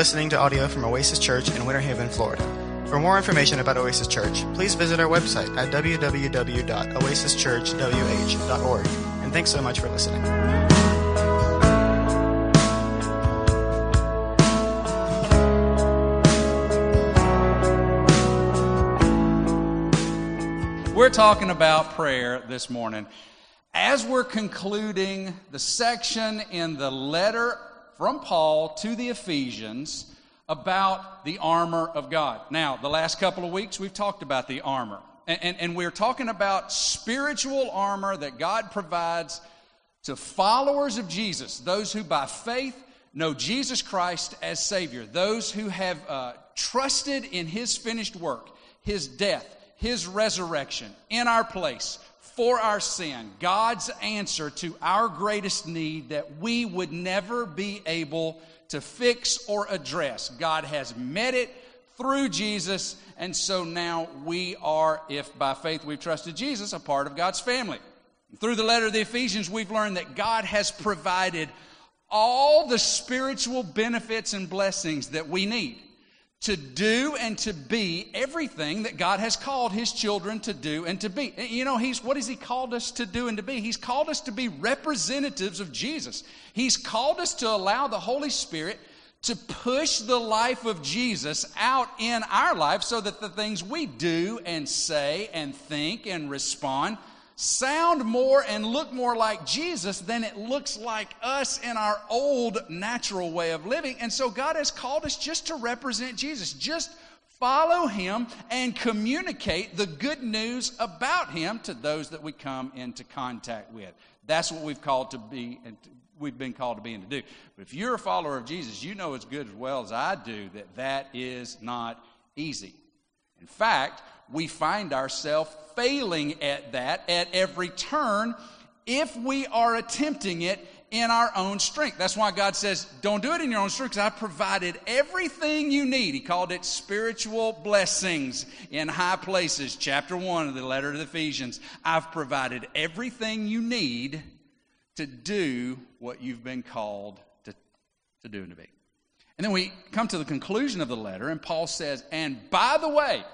listening to audio from Oasis Church in Winter Haven, Florida. For more information about Oasis Church, please visit our website at www.oasischurchwh.org. And thanks so much for listening. We're talking about prayer this morning. As we're concluding the section in the letter from Paul to the Ephesians about the armor of God. Now, the last couple of weeks we've talked about the armor. And, and, and we're talking about spiritual armor that God provides to followers of Jesus, those who by faith know Jesus Christ as Savior, those who have uh, trusted in His finished work, His death, his resurrection in our place for our sin, God's answer to our greatest need that we would never be able to fix or address. God has met it through Jesus, and so now we are, if by faith we've trusted Jesus, a part of God's family. Through the letter of the Ephesians, we've learned that God has provided all the spiritual benefits and blessings that we need to do and to be everything that God has called his children to do and to be. You know, he's what has he called us to do and to be? He's called us to be representatives of Jesus. He's called us to allow the Holy Spirit to push the life of Jesus out in our life so that the things we do and say and think and respond sound more and look more like Jesus than it looks like us in our old natural way of living. And so God has called us just to represent Jesus. Just follow him and communicate the good news about him to those that we come into contact with. That's what we've called to be and we've been called to be and to do. But if you're a follower of Jesus, you know as good as well as I do that that is not easy. In fact, we find ourselves failing at that at every turn if we are attempting it in our own strength. That's why God says, don't do it in your own strength, I've provided everything you need. He called it spiritual blessings in high places. Chapter 1 of the letter to Ephesians. I've provided everything you need to do what you've been called to, to do and to be. And then we come to the conclusion of the letter, and Paul says, and by the way,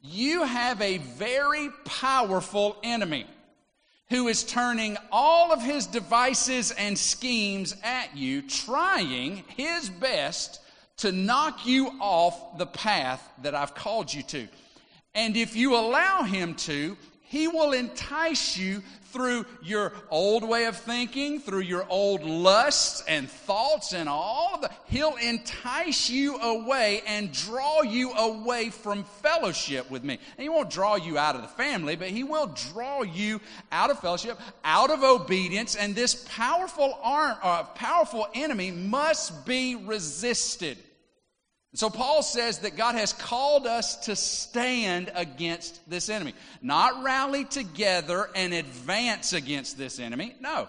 you have a very powerful enemy who is turning all of his devices and schemes at you, trying his best to knock you off the path that I've called you to. And if you allow him to, he will entice you through your old way of thinking, through your old lusts and thoughts and all the, he'll entice you away and draw you away from fellowship with me. And he won't draw you out of the family, but he will draw you out of fellowship, out of obedience, and this powerful arm, uh, powerful enemy must be resisted. So Paul says that God has called us to stand against this enemy. Not rally together and advance against this enemy. No.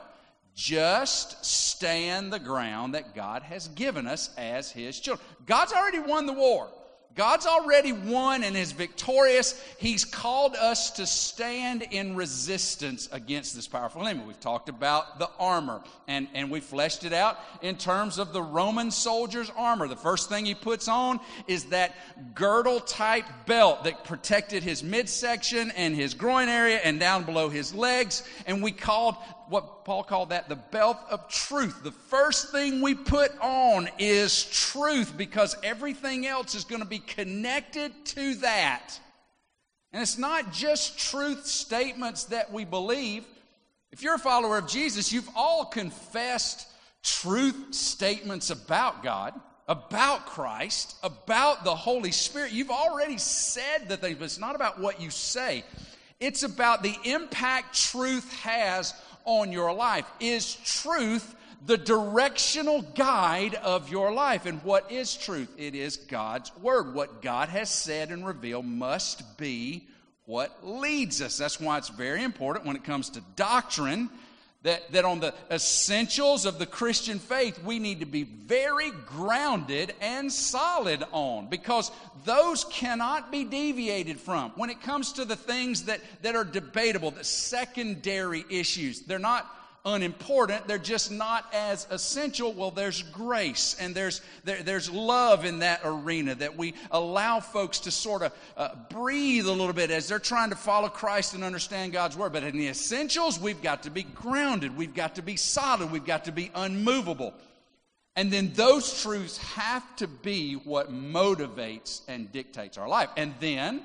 Just stand the ground that God has given us as his children. God's already won the war. God's already won and is victorious. He's called us to stand in resistance against this powerful enemy. We've talked about the armor, and, and we fleshed it out in terms of the Roman soldier's armor. The first thing he puts on is that girdle type belt that protected his midsection and his groin area and down below his legs. And we called what Paul called that the belt of truth. The first thing we put on is truth because everything else is going to be connected to that. And it's not just truth statements that we believe. If you're a follower of Jesus, you've all confessed truth statements about God, about Christ, about the Holy Spirit. You've already said the things, but it's not about what you say. It's about the impact truth has on your life? Is truth the directional guide of your life? And what is truth? It is God's Word. What God has said and revealed must be what leads us. That's why it's very important when it comes to doctrine that, that on the essentials of the Christian faith, we need to be very grounded and solid on because those cannot be deviated from. When it comes to the things that, that are debatable, the secondary issues, they're not unimportant. They're just not as essential. Well, there's grace and there's, there, there's love in that arena that we allow folks to sort of uh, breathe a little bit as they're trying to follow Christ and understand God's Word. But in the essentials, we've got to be grounded, we've got to be solid, we've got to be unmovable. And then those truths have to be what motivates and dictates our life. And then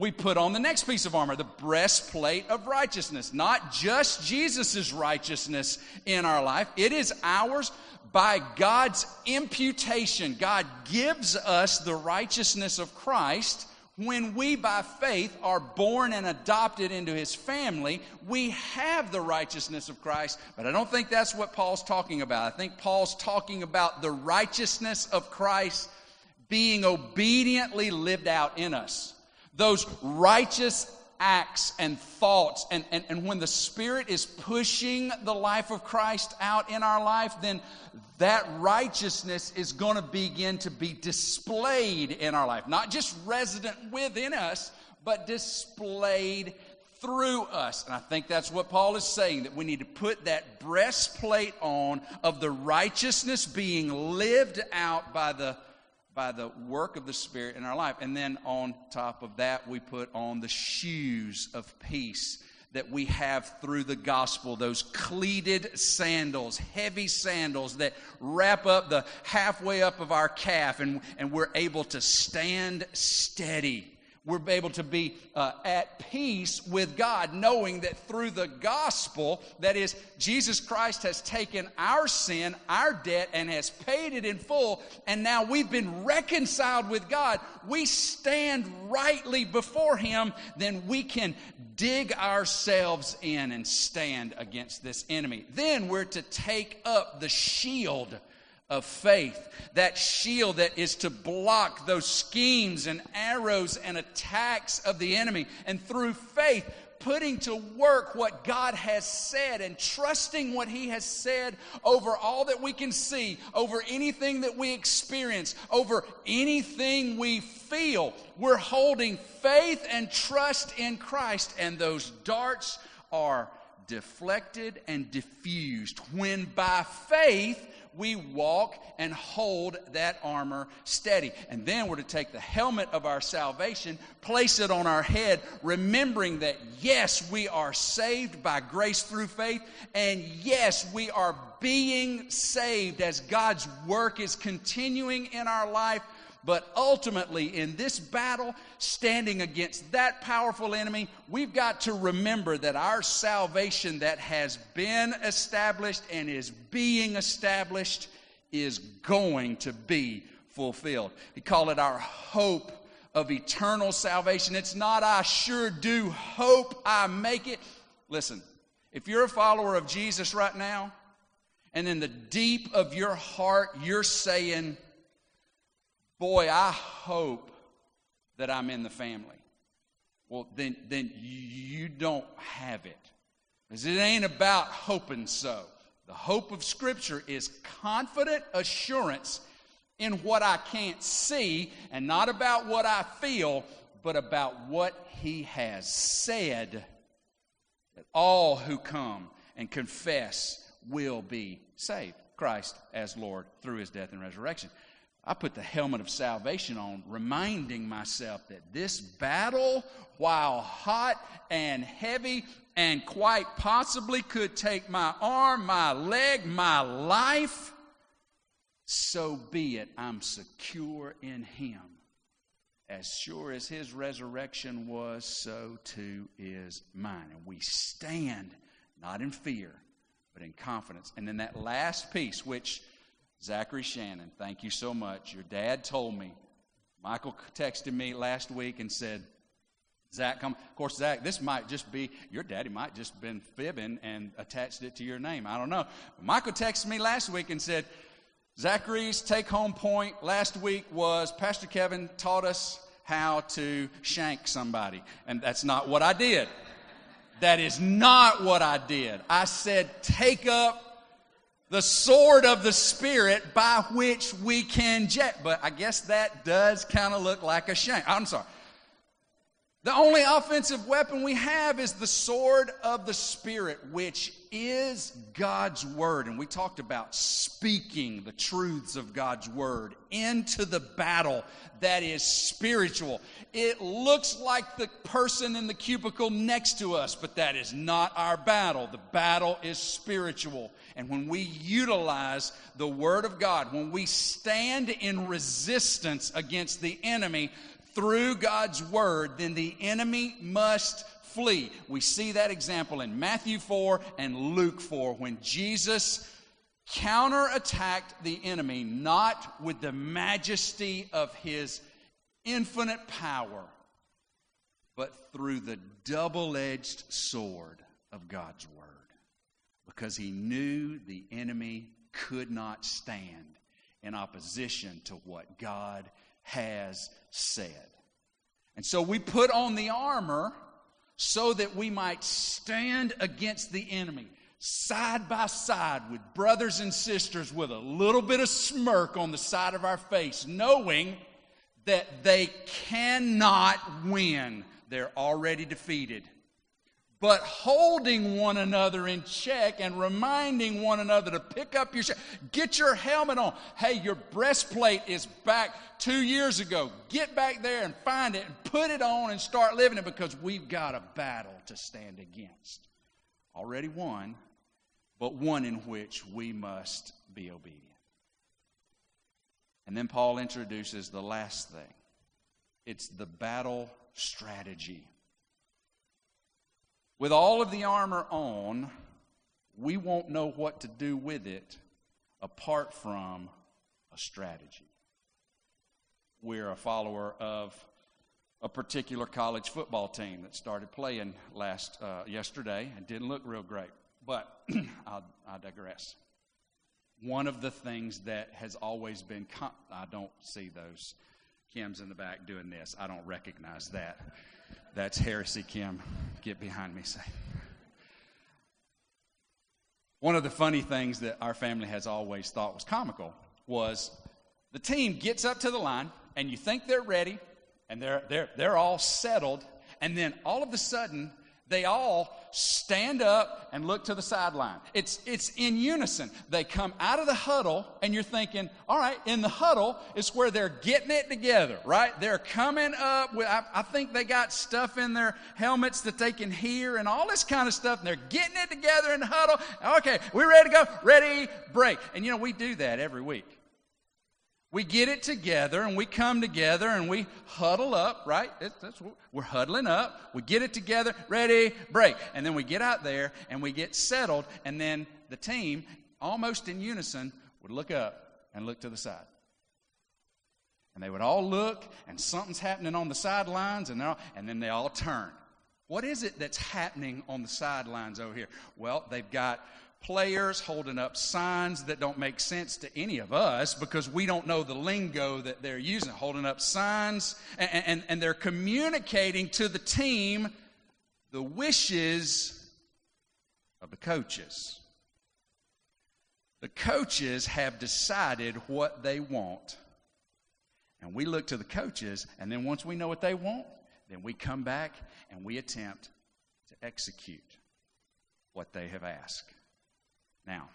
we put on the next piece of armor, the breastplate of righteousness. Not just Jesus' righteousness in our life, it is ours by God's imputation. God gives us the righteousness of Christ. When we, by faith, are born and adopted into his family, we have the righteousness of Christ. But I don't think that's what Paul's talking about. I think Paul's talking about the righteousness of Christ being obediently lived out in us those righteous acts and thoughts, and, and, and when the Spirit is pushing the life of Christ out in our life, then that righteousness is going to begin to be displayed in our life. Not just resident within us, but displayed through us. And I think that's what Paul is saying that we need to put that breastplate on of the righteousness being lived out by the by the work of the Spirit in our life. And then on top of that, we put on the shoes of peace that we have through the gospel, those cleated sandals, heavy sandals that wrap up the halfway up of our calf, and, and we're able to stand steady we're able to be uh, at peace with God, knowing that through the gospel, that is, Jesus Christ has taken our sin, our debt, and has paid it in full, and now we've been reconciled with God. We stand rightly before Him, then we can dig ourselves in and stand against this enemy. Then we're to take up the shield of faith, that shield that is to block those schemes and arrows and attacks of the enemy. And through faith, putting to work what God has said and trusting what He has said over all that we can see, over anything that we experience, over anything we feel. We're holding faith and trust in Christ, and those darts are deflected and diffused when by faith we walk and hold that armor steady. And then we're to take the helmet of our salvation, place it on our head, remembering that yes, we are saved by grace through faith, and yes, we are being saved as God's work is continuing in our life but ultimately, in this battle, standing against that powerful enemy, we've got to remember that our salvation that has been established and is being established is going to be fulfilled. We call it our hope of eternal salvation. It's not, I sure do hope I make it. Listen, if you're a follower of Jesus right now, and in the deep of your heart, you're saying, Boy, I hope that I'm in the family. Well, then, then you don't have it. Because it ain't about hoping so. The hope of Scripture is confident assurance in what I can't see and not about what I feel, but about what He has said that all who come and confess will be saved. Christ as Lord through His death and resurrection. I put the helmet of salvation on, reminding myself that this battle, while hot and heavy, and quite possibly could take my arm, my leg, my life, so be it. I'm secure in Him. As sure as His resurrection was, so too is mine. And we stand not in fear, but in confidence. And then that last piece, which Zachary Shannon, thank you so much. Your dad told me. Michael texted me last week and said, Zach, come. Of course, Zach, this might just be your daddy might just been fibbing and attached it to your name. I don't know. Michael texted me last week and said, Zachary's take home point last week was Pastor Kevin taught us how to shank somebody. And that's not what I did. That is not what I did. I said, take up the sword of the Spirit by which we can jet. But I guess that does kind of look like a shame. I'm sorry. The only offensive weapon we have is the sword of the Spirit, which is God's Word. And we talked about speaking the truths of God's Word into the battle that is spiritual. It looks like the person in the cubicle next to us, but that is not our battle. The battle is spiritual. And when we utilize the Word of God, when we stand in resistance against the enemy, through God's word, then the enemy must flee. We see that example in Matthew 4 and Luke 4 when Jesus counterattacked the enemy not with the majesty of his infinite power, but through the double edged sword of God's word. Because he knew the enemy could not stand in opposition to what God has said. And so we put on the armor so that we might stand against the enemy side by side with brothers and sisters with a little bit of smirk on the side of our face, knowing that they cannot win. They're already defeated but holding one another in check and reminding one another to pick up your get your helmet on. Hey your breastplate is back two years ago. Get back there and find it and put it on and start living it because we've got a battle to stand against. Already won but one in which we must be obedient. And then paul introduces the last thing. It's the battle strategy with all of the armor on, we won't know what to do with it apart from a strategy. We're a follower of a particular college football team that started playing last uh, yesterday and didn't look real great. But I'll, i digress. One of the things that has always been, com- I don't see those. Kim's in the back doing this. I don't recognize that. That's heresy, Kim. Get behind me, say. One of the funny things that our family has always thought was comical was the team gets up to the line and you think they're ready and they're, they're, they're all settled, and then all of a sudden they all stand up and look to the sideline. It's, it's in unison. They come out of the huddle, and you're thinking, all right, in the huddle is where they're getting it together, right? They're coming up with, I, I think they got stuff in their helmets that they can hear and all this kind of stuff, and they're getting it together in the huddle. Okay, we're ready to go. Ready, break. And you know, we do that every week. We get it together and we come together and we huddle up, right? we're huddling up. We get it together, ready, break. And then we get out there and we get settled. And then the team, almost in unison, would look up and look to the side. And they would all look, and something's happening on the sidelines, and, all, and then they all turn. What is it that's happening on the sidelines over here? Well, they've got players holding up signs that don't make sense to any of us because we don't know the lingo that they're using, holding up signs, and, and, and they're communicating to the team the wishes of the coaches. The coaches have decided what they want. And we look to the coaches, and then once we know what they want, then we come back and we attempt to execute what they have asked. Now,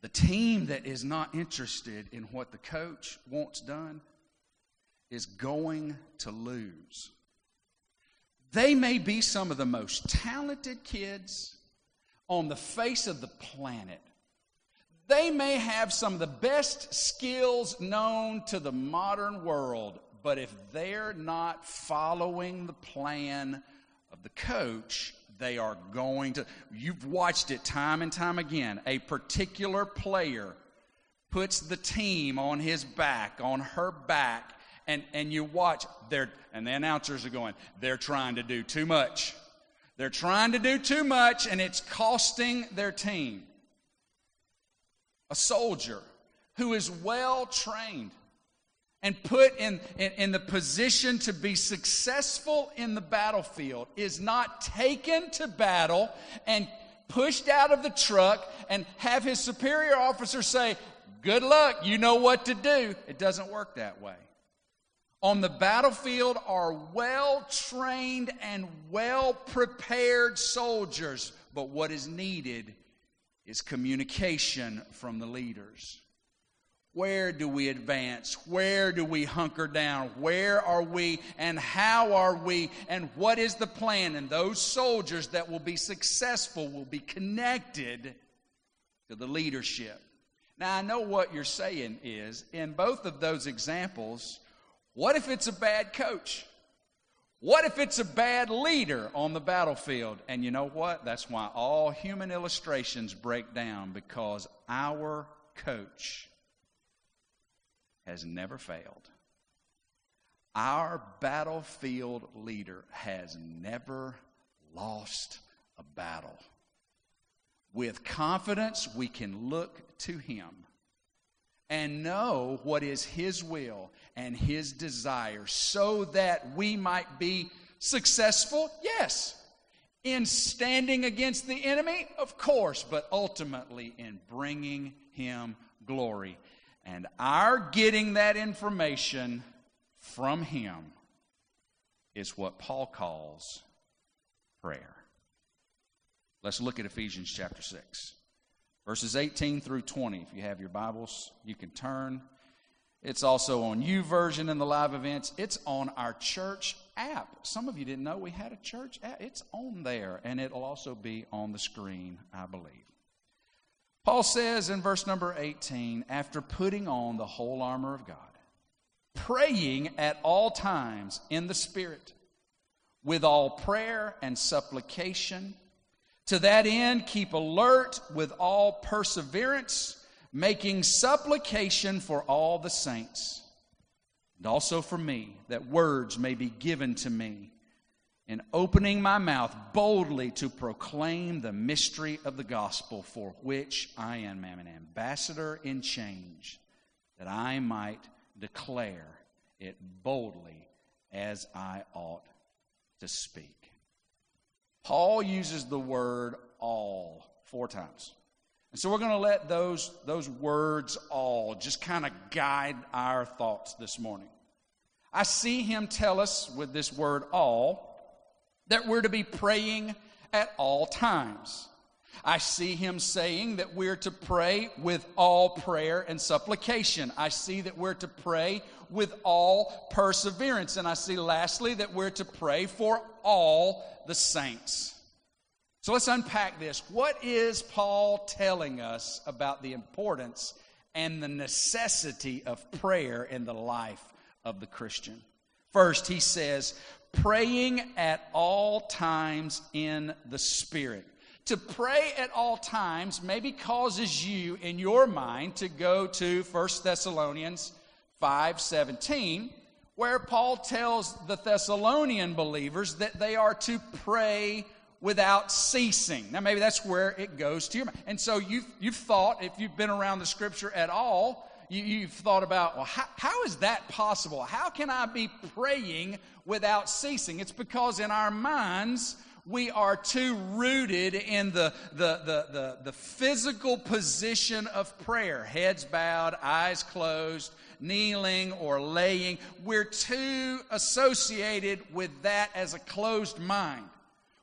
the team that is not interested in what the coach wants done is going to lose. They may be some of the most talented kids on the face of the planet. They may have some of the best skills known to the modern world, but if they're not following the plan of the coach, they are going to, you've watched it time and time again. A particular player puts the team on his back, on her back, and, and you watch, they're, and the announcers are going, they're trying to do too much. They're trying to do too much, and it's costing their team. A soldier who is well trained and put in, in, in, the position to be successful in the battlefield is not taken to battle and pushed out of the truck and have his superior officer say, Good luck, you know what to do. It doesn't work that way. on the battlefield are well trained and well prepared soldiers, but what is needed is communication from the leaders. Where do we advance? Where do we hunker down? Where are we and how are we and what is the plan? And those soldiers that will be successful will be connected to the leadership. Now, I know what you're saying is in both of those examples, what if it's a bad coach? What if it's a bad leader on the battlefield? And you know what? That's why all human illustrations break down because our coach has never failed. Our battlefield leader has never lost a battle. With confidence, we can look to him and know what is His will and His desire so that we might be successful? Yes. In standing against the enemy? Of course, but ultimately in bringing Him glory. And our getting that information from Him is what Paul calls prayer. Let's look at Ephesians chapter 6 verses 18 through 20. If you have your Bibles, you can turn. It's also on YouVersion in the live events. It's on our church app. Some of you didn't know we had a church app. It's on there, and it'll also be on the screen, I believe. Paul says in verse number 18, after putting on the whole armor of God, praying at all times in the Spirit, with all prayer and supplication. To that end, keep alert with all perseverance, making supplication for all the saints, and also for me, that words may be given to me in opening my mouth boldly to proclaim the mystery of the gospel, for which I am an ambassador in change, that I might declare it boldly as I ought to speak. Paul uses the word all four times. And so we're going to let those, those words all just kind of guide our thoughts this morning. I see him tell us with this word all that we're to be praying at all times. I see him saying that we're to pray with all prayer and supplication. I see that we're to pray with all perseverance. And I see lastly that we're to pray for all the saints. So let's unpack this. What is Paul telling us about the importance and the necessity of prayer in the life of the Christian? First, he says, praying at all times in the Spirit. To pray at all times maybe causes you in your mind to go to 1 Thessalonians 5:17 where Paul tells the Thessalonian believers that they are to pray without ceasing. Now, maybe that's where it goes to your mind. And so you've, you've thought, if you've been around the scripture at all, you, have thought about, well, how, how is that possible? How can I be praying without ceasing? It's because in our minds, we are too rooted in the, the, the, the, the physical position of prayer heads bowed, eyes closed kneeling or laying. We're too associated with that as a closed mind.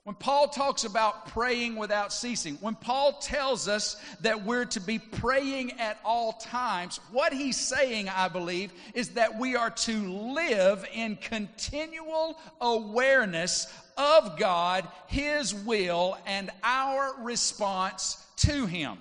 When Paul talks about praying without ceasing, when Paul tells us that we're to be praying at all times, what he's saying, I believe, is that we are to live in continual awareness of God, His will, and our response to Him.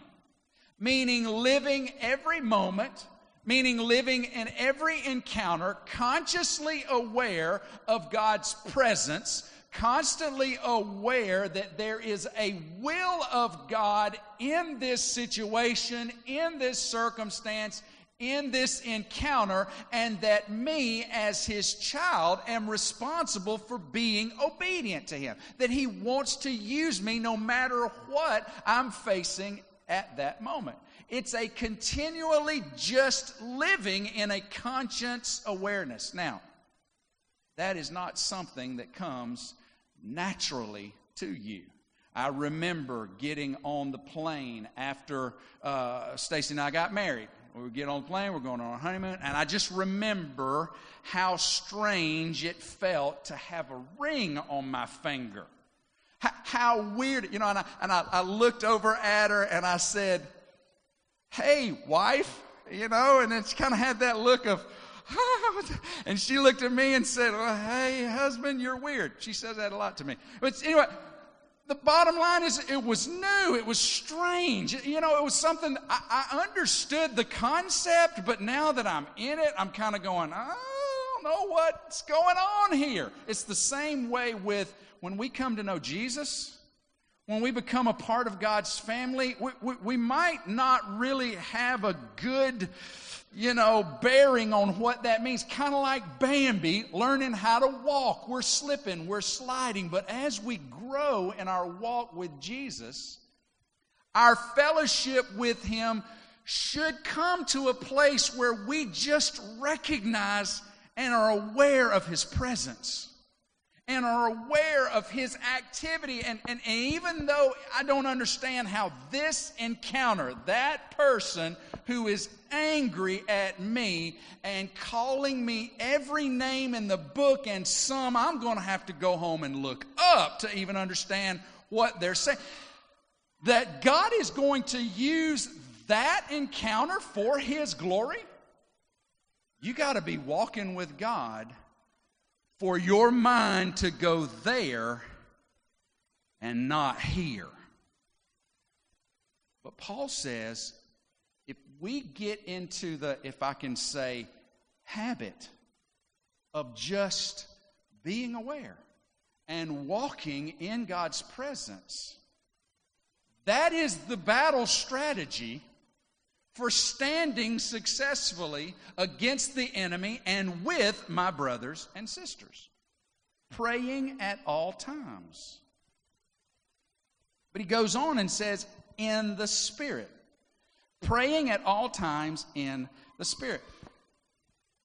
Meaning living every moment meaning living in every encounter consciously aware of God's presence, constantly aware that there is a will of God in this situation, in this circumstance, in this encounter, and that me, as his child, am responsible for being obedient to him. That he wants to use me no matter what I'm facing at that moment. It's a continually just living in a conscience awareness. Now, that is not something that comes naturally to you. I remember getting on the plane after uh, Stacy and I got married. we get on the plane, we're going on our honeymoon, and I just remember how strange it felt to have a ring on my finger. How, how weird, you know, and, I, and I, I looked over at her and I said, Hey, wife, you know, and then she kind of had that look of, and she looked at me and said, well, Hey, husband, you're weird. She says that a lot to me. But anyway, the bottom line is it was new it was strange you know it was something I, I, understood the concept but now that i'm in it i'm kind of going i don't know what's going on here it's the same way with when we come to know jesus when we become a part of god's family we, we, we might not really have a good you know, bearing on what that means. Kind of like Bambi learning how to walk. We're slipping, we're sliding. But as we grow in our walk with Jesus, our fellowship with Him should come to a place where we just recognize and are aware of His presence and are aware of his activity. And, and, and, even though I don't understand how this encounter, that person who is angry at me and calling me every name in the book and some I'm going to have to go home and look up to even understand what they're saying. That God is going to use that encounter for his glory. You got to be walking with God for your mind to go there and not here. But Paul says if we get into the, if I can say, habit of just being aware and walking in God's presence, that is the battle strategy for standing successfully against the enemy and with my brothers and sisters. Praying at all times. But he goes on and says, in the Spirit. Praying at all times in the Spirit.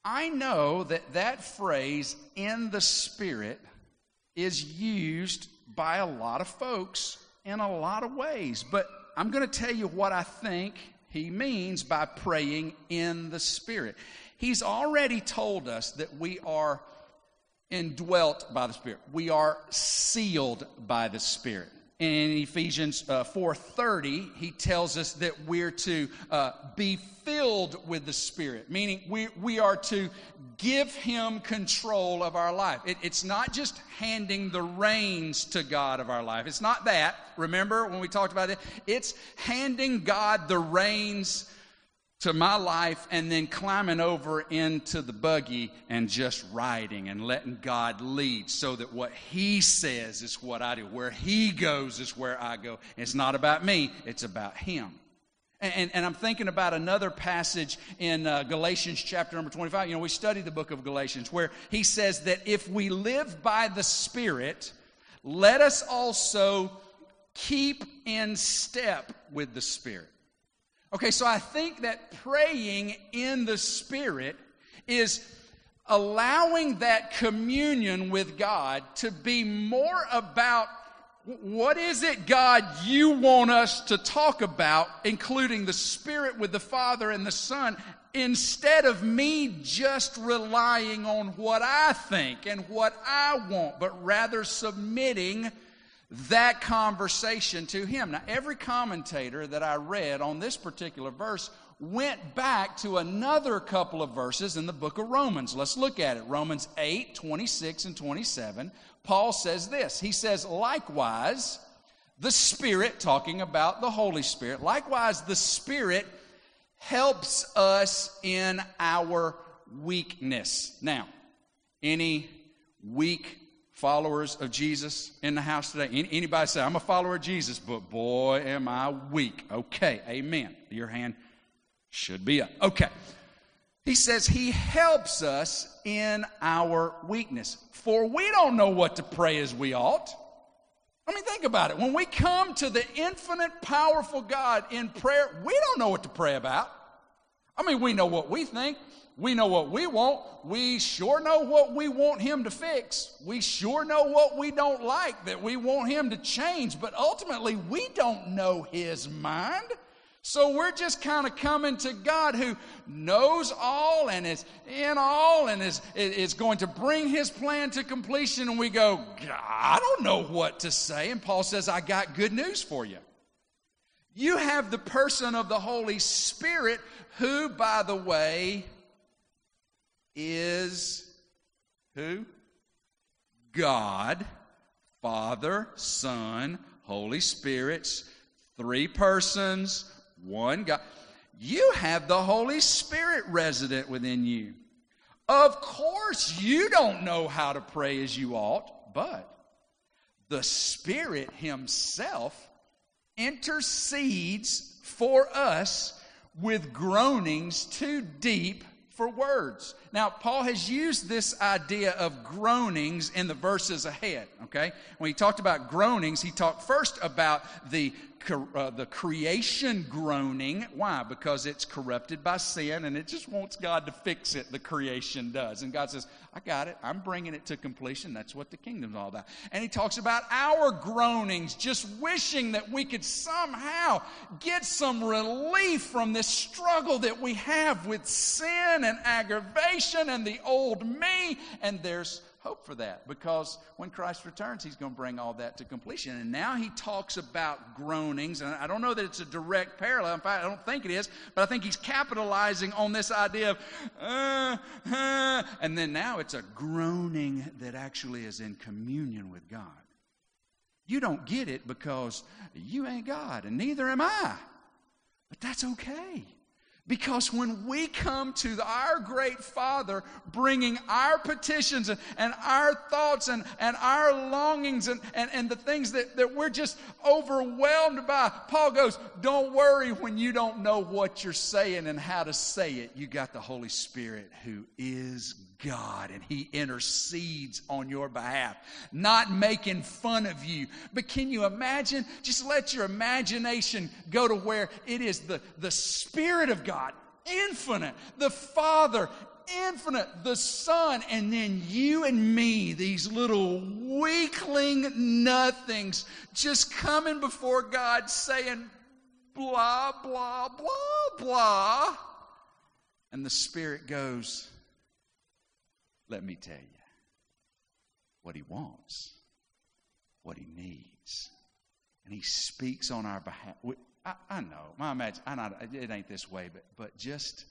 I know that that phrase, in the Spirit, is used by a lot of folks in a lot of ways. But I'm going to tell you what I think he means by praying in the Spirit. He's already told us that we are indwelt by the Spirit. We are sealed by the Spirit in Ephesians uh, 4:30, he tells us that we're to uh, be filled with the Spirit, meaning we, we are to give Him control of our life. It, it's not just handing the reins to God of our life. It's not that. Remember when we talked about it? It's handing God the reins to my life and then climbing over into the buggy and just riding and letting God lead so that what He says is what I do. Where He goes is where I go. It's not about me, it's about Him. And, and, and I'm thinking about another passage in uh, Galatians chapter number 25. You know, we study the book of Galatians where he says that if we live by the Spirit, let us also keep in step with the Spirit. Okay, so I think that praying in the Spirit is allowing that communion with God to be more about what is it, God, you want us to talk about, including the Spirit with the Father and the Son, instead of me just relying on what I think and what I want, but rather submitting that conversation to him. Now, every commentator that I read on this particular verse went back to another couple of verses in the book of Romans. Let's look at it. Romans 8, 26 and 27. Paul says this He says, likewise, the Spirit, talking about the Holy Spirit, likewise, the Spirit helps us in our weakness. Now, any weak followers of Jesus in the house today? Anybody say, I'm a follower of Jesus, but boy, am I weak. Okay, amen. Your hand should be up. Okay. He says he helps us in our weakness. For we don't know what to pray as we ought. I mean, think about it. When we come to the infinite, powerful God in prayer, we don't know what to pray about. I mean, we know what we think. We know what we want. We sure know what we want Him to fix. We sure know what we don't like that we want Him to change. But ultimately, we don't know His mind. So we're just kind of coming to God who knows all and is in all and is, is going to bring his plan to completion. And we go, I don't know what to say. And Paul says, I got good news for you. You have the person of the Holy Spirit, who, by the way, is who? God, Father, Son, Holy Spirits, three persons, one God. You have the Holy Spirit resident within you. Of course, you don't know how to pray as you ought, but the Spirit Himself intercedes for us with groanings too deep for words. Now, Paul has used this idea of groanings in the verses ahead, okay? When he talked about groanings, he talked first about the uh, the creation groaning. Why? Because it's corrupted by sin and it just wants God to fix it, the creation does. And God says, I got it. I'm bringing it to completion. That's what the kingdom's all about. And he talks about our groanings, just wishing that we could somehow get some relief from this struggle that we have with sin and aggravation and the old me. And there's hope for that because when Christ returns, he's going to bring all that to completion. And now he talks about groanings, and I don't know that it's a direct parallel. In fact, I don't think it is, but I think he's capitalizing on this idea of, uh, uh, and then now it's a groaning that actually is in communion with God. You don't get it because you ain't God, and neither am I. But that's okay. Because when we come to our great Father, bringing our petitions and, and our thoughts and, and our longings and, and, and the things that, that we're just overwhelmed by, Paul goes, Don't worry when you don't know what you're saying and how to say it. You got the Holy Spirit who is God and He intercedes on your behalf, not making fun of you. But can you imagine? Just let your imagination go to where it is the, the Spirit of God, infinite, the Father, infinite, the Son, and then you and me, these little weakling nothings, just coming before God saying, blah, blah, blah, blah. And the Spirit goes, let me tell you what he wants, what he needs. And he speaks on our behalf. I, I know, my imagine, I not, it ain't this way, but, but just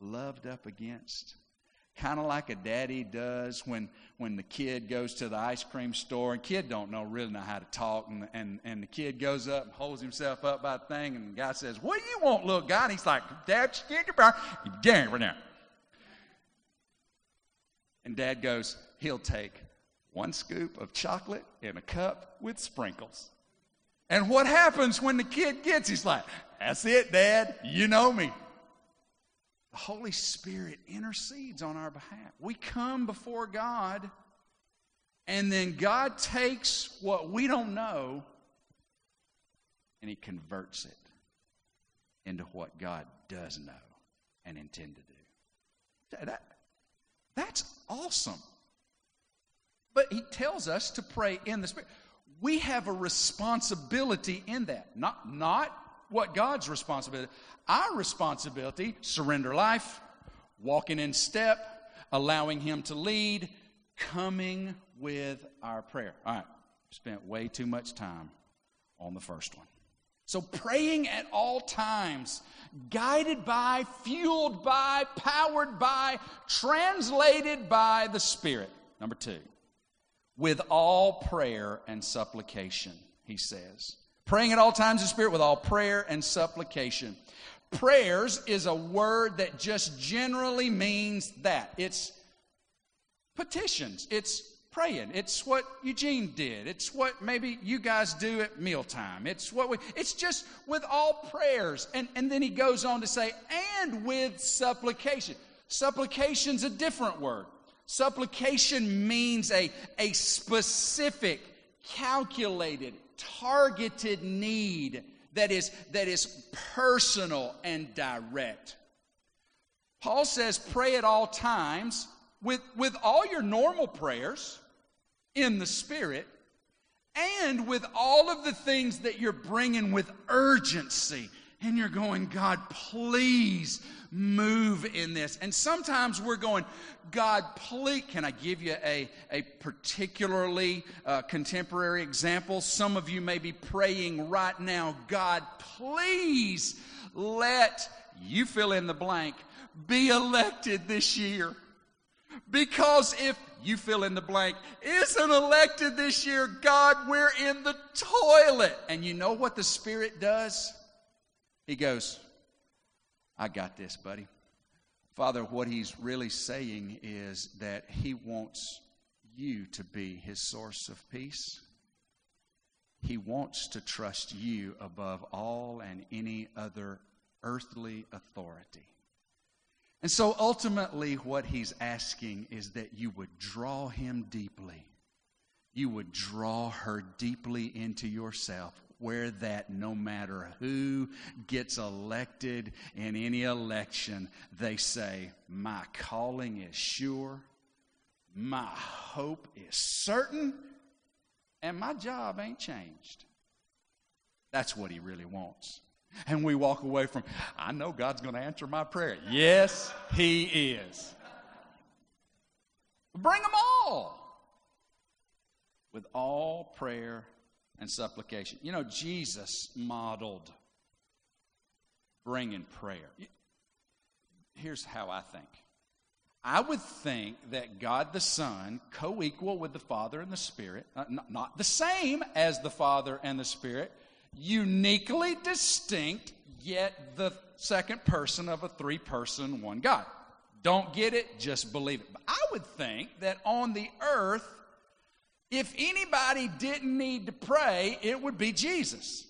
loved up against. Kind of like a daddy does when, when the kid goes to the ice cream store and kid don't know really know how to talk and, and, and the kid goes up and holds himself up by the thing and the guy says, what do you want, little guy? And he's like, Dad, your bar. Damn right now. And dad goes, he'll take one scoop of chocolate in a cup with sprinkles. And what happens when the kid gets? He's like, That's it, Dad. You know me. The Holy Spirit intercedes on our behalf. We come before God, and then God takes what we don't know and He converts it into what God does know and intend to do. That, that's awesome. But he tells us to pray in the Spirit. We have a responsibility in that. Not, not what God's responsibility. Our responsibility, surrender life, walking in step, allowing Him to lead, coming with our prayer. All right, spent way too much time on the first one. So, praying at all times, guided by, fueled by, powered by, translated by the Spirit. Number two, with all prayer and supplication, he says. Praying at all times in Spirit with all prayer and supplication. Prayers is a word that just generally means that. It's petitions, it's praying. It's what Eugene did. It's what maybe you guys do at mealtime. It's what we, it's just with all prayers. And, and then he goes on to say, and with supplication. Supplication's a different word. Supplication means a, a specific, calculated, targeted need that is, that is personal and direct. Paul says, pray at all times with, with all your normal prayers in the Spirit and with all of the things that you're bringing with urgency. and you're going, God, please move in this. And sometimes we're going, God, please, can I give you a, a particularly uh, contemporary example? Some of you may be praying right now, God, please let you fill in the blank be elected this year. Because if you fill in the blank isn't elected this year, God, we're in the toilet. And you know what the Spirit does? He goes, I got this, buddy. Father, what he's really saying is that he wants you to be his source of peace. He wants to trust you above all and any other earthly authority. And so ultimately, what he's asking is that you would draw him deeply. You would draw her deeply into yourself where that no matter who gets elected in any election, they say, My calling is sure, my hope is certain, and my job ain't changed. That's what he really wants. And we walk away from, I know God's going to answer my prayer. Yes, he is. Bring them all with all prayer and supplication. You know, Jesus modeled bringing prayer. Here's how I think I would think that God the Son, co equal with the Father and the Spirit, uh, not the same as the Father and the Spirit, uniquely distinct, yet the second person of a three person, one God. Don't get it, just believe it. But I would think that on the earth, if anybody didn't need to pray, it would be Jesus.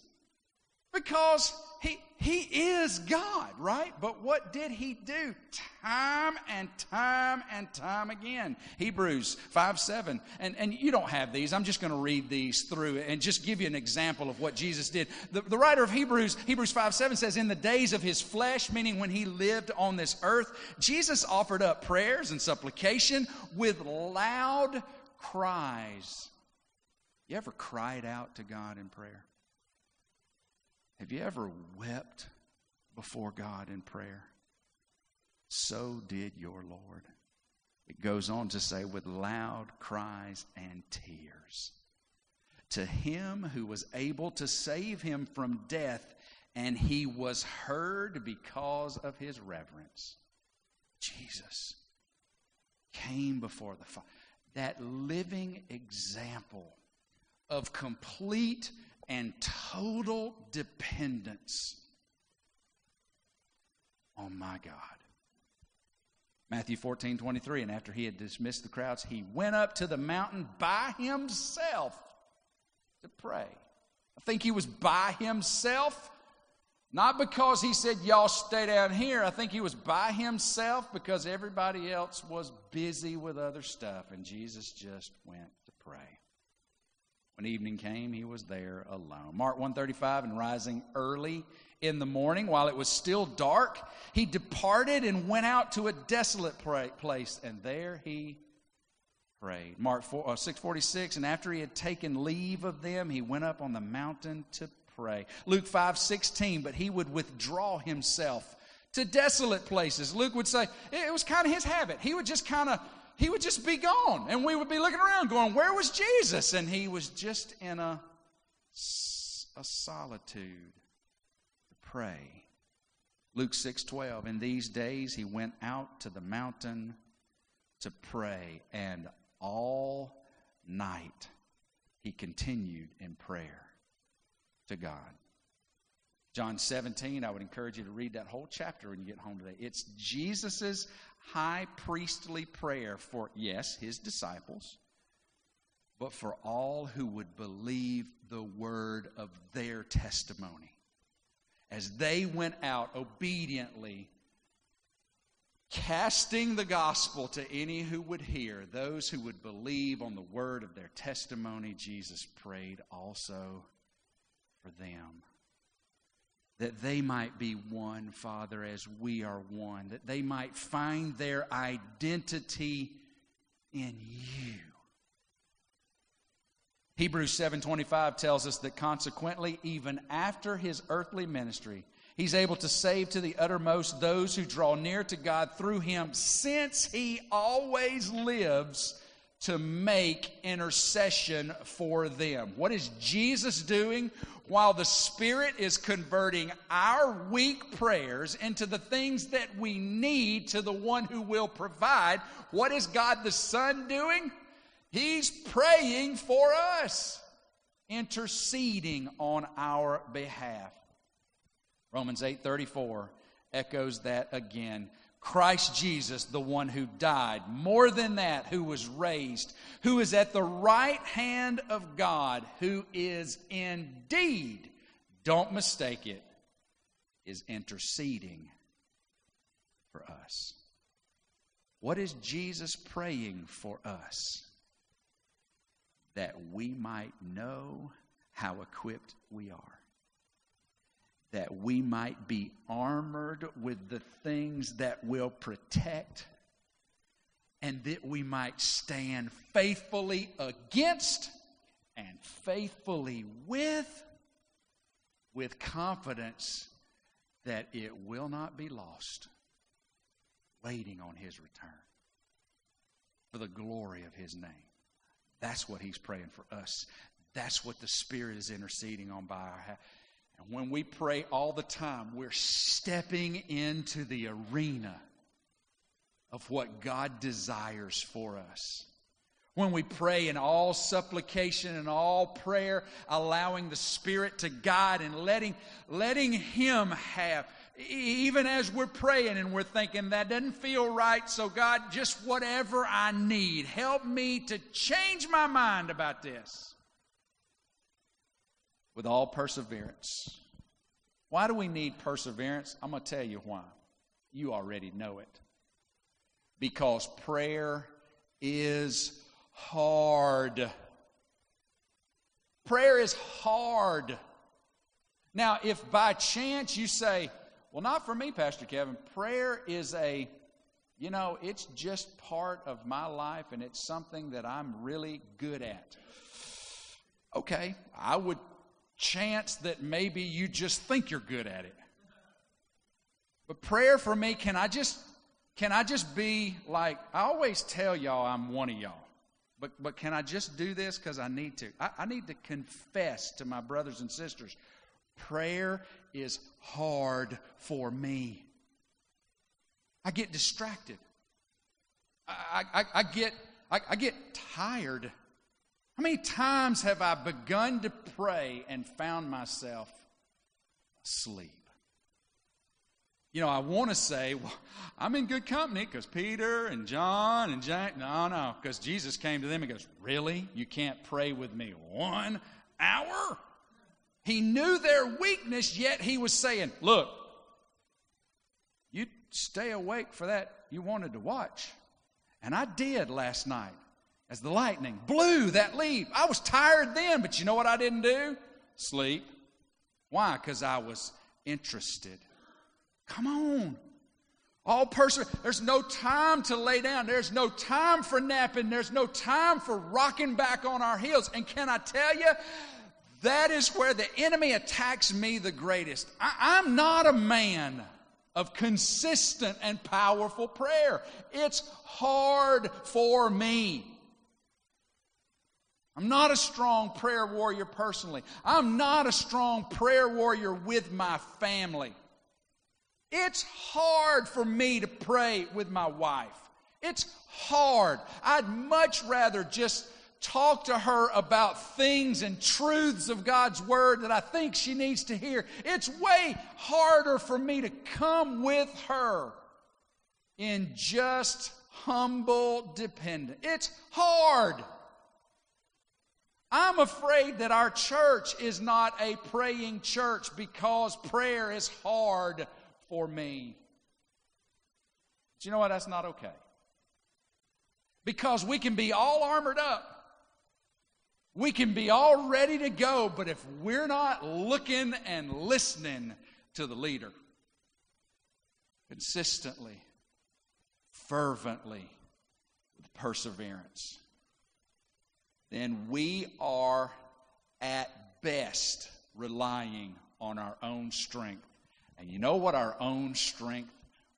Because he, he is God, right? But what did he do? Time and time and time again. Hebrews 5 7. And, and you don't have these. I'm just going to read these through and just give you an example of what Jesus did. The, the writer of Hebrews, Hebrews 5 7 says, In the days of his flesh, meaning when he lived on this earth, Jesus offered up prayers and supplication with loud cries. You ever cried out to God in prayer? Have you ever wept before God in prayer? So did your Lord. It goes on to say, with loud cries and tears. To him who was able to save him from death, and he was heard because of his reverence. Jesus came before the Father that living example of complete and total dependence on my God. Matthew 14, 23. And after he had dismissed the crowds, he went up to the mountain by himself to pray. I think he was by himself not because he said, Y'all stay down here. I think he was by himself because everybody else was busy with other stuff, and Jesus just went to pray. When evening came, he was there alone. Mark 135, and rising early in the morning while it was still dark, he departed and went out to a desolate place, and there he prayed. Mark 4, uh, 646, and after he had taken leave of them, he went up on the mountain to pray. Luke 5 16, but he would withdraw himself to desolate places. Luke would say it was kind of his habit. He would just kind of he would just be gone and we would be looking around going where was jesus and he was just in a, a solitude to pray luke 6 12 in these days he went out to the mountain to pray and all night he continued in prayer to God. John 17, I would encourage you to read that whole chapter when you get home today. It's Jesus' high priestly prayer for, yes, his disciples, but for all who would believe the word of their testimony. As they went out obediently, casting the gospel to any who would hear, those who would believe on the word of their testimony, Jesus prayed also for them. That they might be one, Father, as we are one. That they might find their identity in you. Hebrews 7:25 tells us that consequently even after his earthly ministry He's able to save to the uttermost those who draw near to God through him, since he always lives to make intercession for them. What is Jesus doing? While the Spirit is converting our weak prayers into the things that we need to the one who will provide, what is God the Son doing? He's praying for us, interceding on our behalf. Romans 8:34 echoes that again. Christ Jesus, the one who died, more than that, who was raised, who is at the right hand of God, who is indeed, don't mistake it, is interceding for us. What is Jesus praying for us? That we might know how equipped we are that we might be armored with the things that will protect and that we might stand faithfully against and faithfully with with confidence that it will not be lost waiting on his return for the glory of his name. That's what he's praying for us. That's what the spirit is interceding on by our and when we pray all the time, we're stepping into the arena of what God desires for us. When we pray in all supplication and all prayer, allowing the Spirit to guide and letting, letting Him have, even as we're praying and we're thinking, that doesn't feel right, so God, just whatever I need, help me to change my mind about this with all perseverance. Why do we need perseverance? I'm going to tell you why. You already know it. Because prayer is hard. Prayer is hard. Now, if by chance you say, well, not for me, Pastor Kevin, prayer is a, you know, it's just part of my life and it's something that I'm really good at. Okay, I would chance that maybe you just think you're good at it. But prayer for me, can I just can I just be like I always tell y'all I'm one of y'all. But but can I just do this because I need to? I, I need to confess to my brothers and sisters. Prayer is hard for me. I get distracted. I, I, I get I, I get tired how many times have I begun to pray and found myself asleep? You know, I want to say, well, I'm in good company because Peter and John and Jack. No, no, because Jesus came to them and goes, Really? You can't pray with me one hour? He knew their weakness, yet he was saying, Look, you stay awake for that you wanted to watch. And I did last night as the lightning blew that leaf. I was tired then, but you know what I didn't do? Sleep. Why? Because I was interested. Come on. All person, there's no time to lay down. There's no time for napping. There's no time for rocking back on our heels. And can I tell you, that is where the enemy attacks me the greatest. I, I'm not a man of consistent and powerful prayer. It's hard for me. I'm not a strong prayer warrior personally. I'm not a strong prayer warrior with my family. It's hard for me to pray with my wife. It's hard. I'd much rather just talk to her about things and truths of God's Word that I think she needs to hear. It's way harder for me to come with her in just humble dependence. It's hard. I'm afraid that our church is not a praying church because prayer is hard for me. But you know what? That's not okay. Because we can be all armored up. We can be all ready to go, but if we're not looking and listening to the leader consistently, fervently, with perseverance, then we are at best relying on our own strength. And you know what our own strength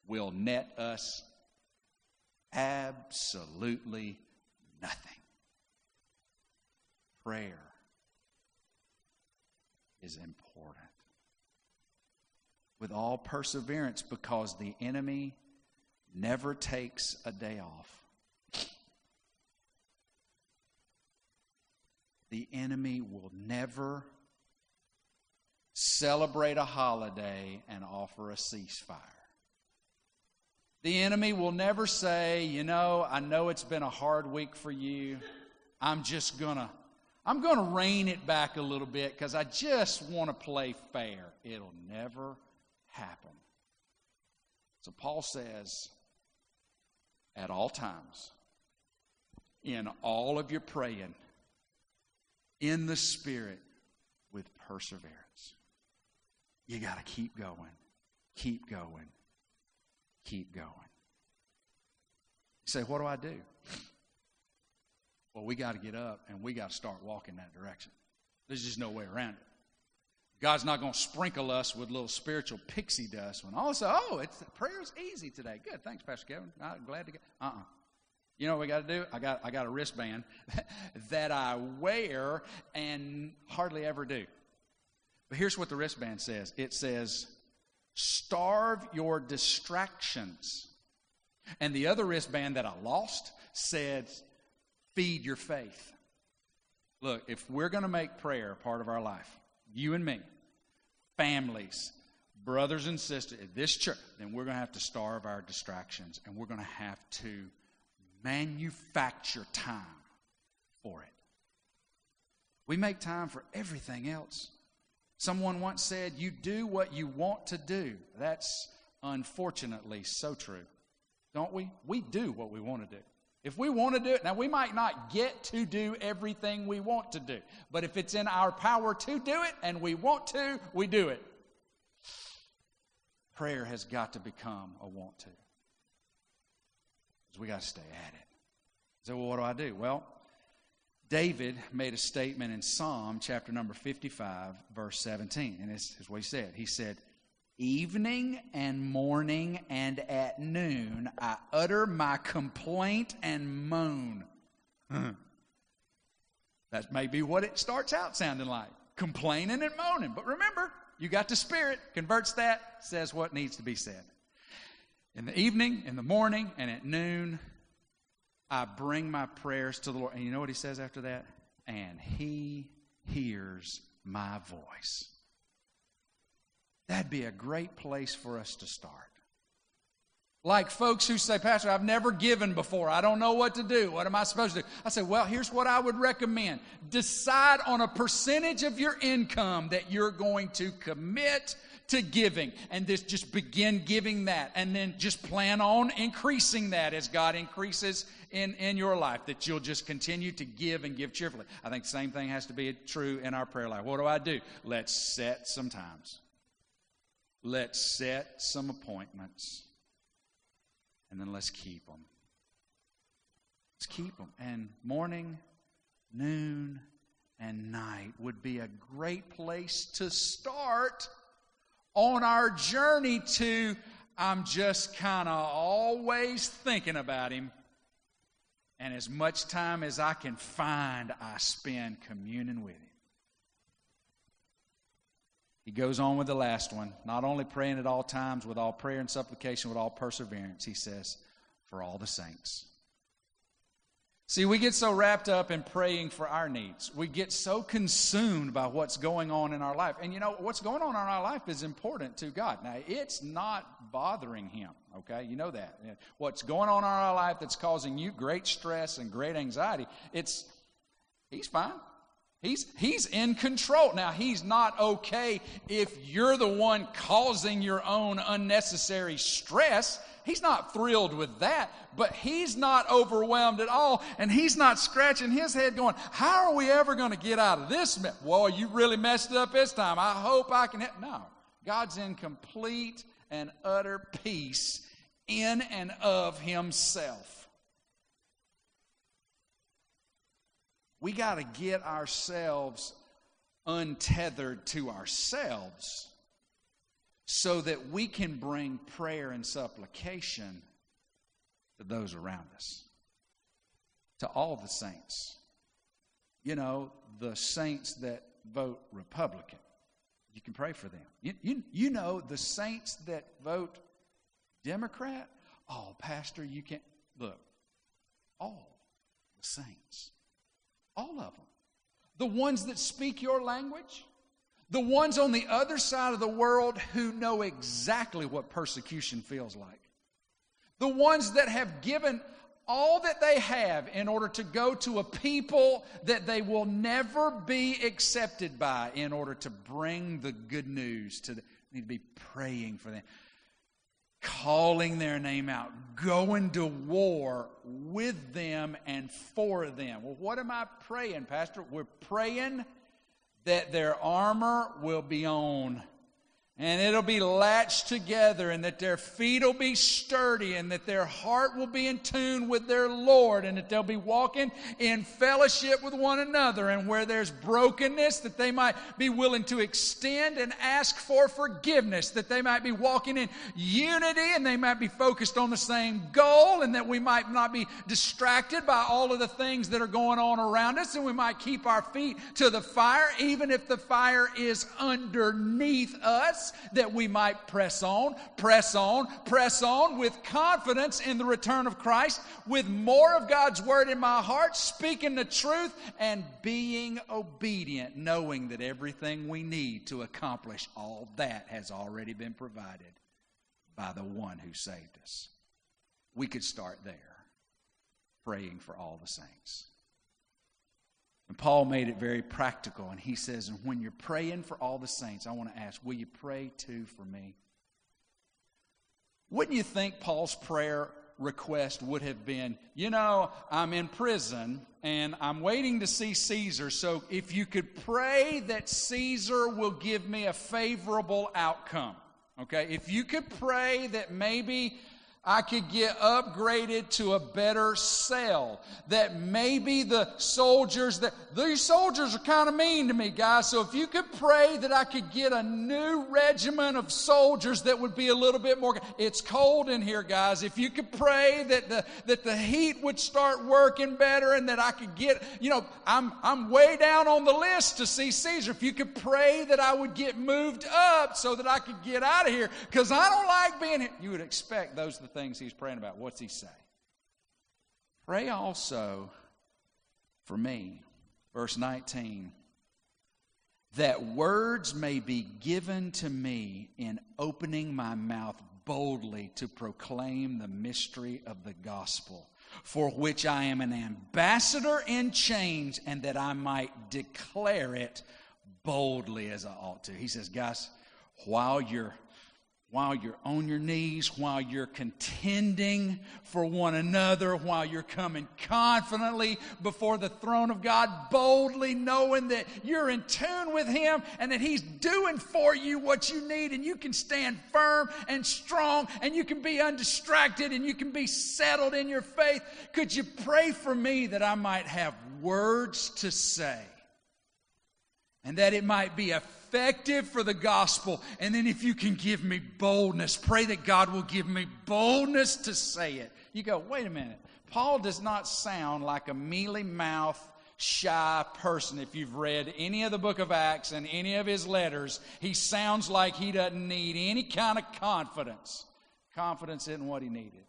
will net us? Absolutely nothing. Prayer is important. With all perseverance, because the enemy never takes a day off. The enemy will never celebrate a holiday and offer a ceasefire. The enemy will never say, you know, I know it's been a hard week for you. I'm just going to I'm going to rein it back a little bit because I just want to play fair. It'll never happen. So Paul says, at all times, in all of your praying, in the Spirit, with perseverance. You got to keep going, keep going, keep going. You say, what do I do? Well, we got to get up and we got to start walking that direction. There's just no way around it. God's not going to sprinkle us with little spiritual pixie dust when all of a sudden, oh, it's prayer's easy today. Good, thanks, Pastor Kevin. I'm glad to get. Uh-uh. You know what we got to do? I got I got a wristband that I wear and hardly ever do. But here's what the wristband says. It says, "Starve your distractions." And the other wristband that I lost said, feed your faith. Look, if we're going to make prayer a part of our life, you and me, families, brothers and sisters, this church, then we're going to have to starve our distractions and we're going to have to manufacture time for it. We make time for everything else. Someone once said, You do what you want to do. That's unfortunately so true. Don't we? We do what we want to do. If we want to do it, now we might not get to do everything we want to do, but if it's in our power to do it and we want to, we do it. Prayer has got to become a want to. We got to stay at it. So, well, what do I do? Well, David made a statement in Psalm chapter number 55, verse 17, and this is what he said. He said, Evening and morning and at noon, I utter my complaint and moan. Hmm. That may be what it starts out sounding like complaining and moaning. But remember, you got the Spirit, converts that, says what needs to be said. In the evening, in the morning, and at noon, I bring my prayers to the Lord. And you know what he says after that? And he hears my voice. That'd be a great place for us to start. Like folks who say, Pastor, I've never given before. I don't know what to do. What am I supposed to do? I say, well, here's what I would recommend. Decide on a percentage of your income that you're going to commit to giving and this just begin giving that and then just plan on increasing that as God increases in, in your life that you'll just continue to give and give cheerfully. I think the same thing has to be true in our prayer life. What do I do? Let's set some times. Let's set some appointments and then let's keep them. Let's keep them. And morning, noon, and night would be a great place to start on our journey to I'm just kind of always thinking about him. And as much time as I can find, I spend communing with him. He goes on with the last one. Not only praying at all times with all prayer and supplication, with all perseverance, he says, for all the saints. See, we get so wrapped up in praying for our needs. We get so consumed by what's going on in our life. And you know, what's going on in our life is important to God. Now, it's not bothering Him, okay? You know that. What's going on in our life that's causing you great stress and great anxiety, it's, He's fine. He's, he's in control. Now, he's not okay if you're the one causing your own unnecessary stress. He's not thrilled with that, but he's not overwhelmed at all. And he's not scratching his head going, How are we ever going to get out of this mess? Well, you really messed up this time. I hope I can. Help. No. God's in complete and utter peace in and of himself. We got to get ourselves untethered to ourselves so that we can bring prayer and supplication to those around us, to all the saints. You know, the saints that vote Republican. You can pray for them. You, you, you know, the saints that vote Democrat. Oh, Pastor, you can't. Look, all the saints, all of them. The ones that speak your language, the ones on the other side of the world who know exactly what persecution feels like, the ones that have given all that they have in order to go to a people that they will never be accepted by in order to bring the good news to them. need to be praying for them calling their name out, going to war with them and for them. Well, what am I praying, Pastor? We're praying that their armor will be on and it'll be latched together, and that their feet will be sturdy, and that their heart will be in tune with their Lord, and that they'll be walking in fellowship with one another. And where there's brokenness, that they might be willing to extend and ask for forgiveness, that they might be walking in unity, and they might be focused on the same goal, and that we might not be distracted by all of the things that are going on around us, and we might keep our feet to the fire, even if the fire is underneath that we might press on, press on, press on with confidence in the return of Christ, with more of God's word in my heart, speaking the truth and being obedient, knowing that everything we need to accomplish all that has already been provided by the one who saved us. We could start there, praying for all the saints. And Paul made it very practical, and he says, And when you're praying for all the saints, I want to ask, will you pray too for me? Wouldn't you think Paul's prayer request would have been, You know, I'm in prison and I'm waiting to see Caesar, so if you could pray that Caesar will give me a favorable outcome. Okay, if you could pray that maybe I could get upgraded to a better cell. That maybe the soldiers that these soldiers are kind of mean to me, guys. So if you could pray that I could get a new regiment of soldiers that would be a little bit more. It's cold in here, guys. If you could pray that the that the heat would start working better and that I could get, you know, I'm I'm way down on the list to see Caesar. If you could pray that I would get moved up so that I could get out of here because I don't like being here. You would expect those things he's praying about. What's he say? Pray also for me. Verse 19 that words may be given to me in opening my mouth boldly to proclaim the mystery of the gospel, for which I am an ambassador in chains, and that I might declare it boldly as I ought to. He says, guys, while you're while you're on your knees, while you're contending for one another, while you're coming confidently before the throne of God, boldly knowing that you're in tune with Him and that He's doing for you what you need, and you can stand firm and strong, and you can be undistracted, and you can be settled in your faith. Could you pray for me that I might have words to say? And that it might be a effective for the gospel. And then if you can give me boldness, pray that God will give me boldness to say it. You go, wait a minute. Paul does not sound like a mealy mouth, shy person. If you've read any of the book of Acts and any of his letters, he sounds like he doesn't need any kind of confidence. Confidence isn't what he needed.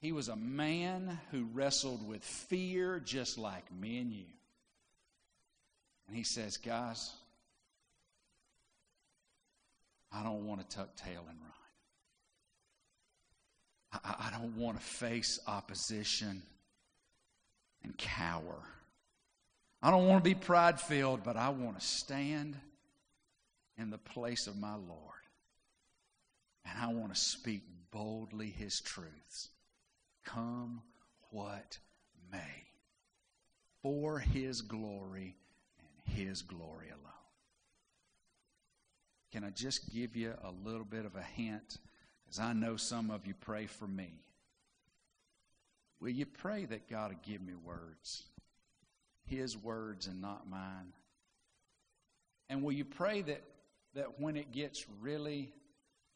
He was a man who wrestled with fear just like me and you. And he says, Guys, I don't want to tuck tail and run. I, I don't want to face opposition and cower. I don't want to be pride filled, but I want to stand in the place of my Lord. And I want to speak boldly his truths. Come what may. For his glory and his glory alone. Can I just give you a little bit of a hint? Because I know some of you pray for me. Will you pray that God will give me words? His words and not mine. And will you pray that that when it gets really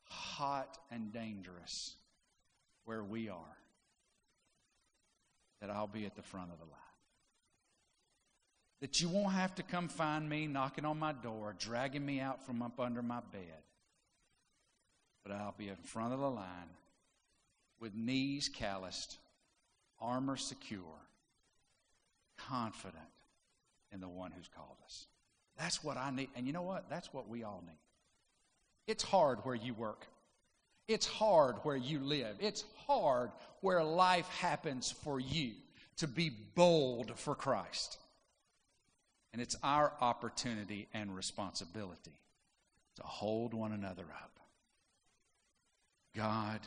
hot and dangerous where we are, that I'll be at the front of the line. That you won't have to come find me knocking on my door, dragging me out from up under my bed. But I'll be in front of the line with knees calloused, armor secure, confident in the one who's called us. That's what I need. And you know what? That's what we all need. It's hard where you work. It's hard where you live. It's hard where life happens for you to be bold for Christ. And it's our opportunity and responsibility to hold one another up. God,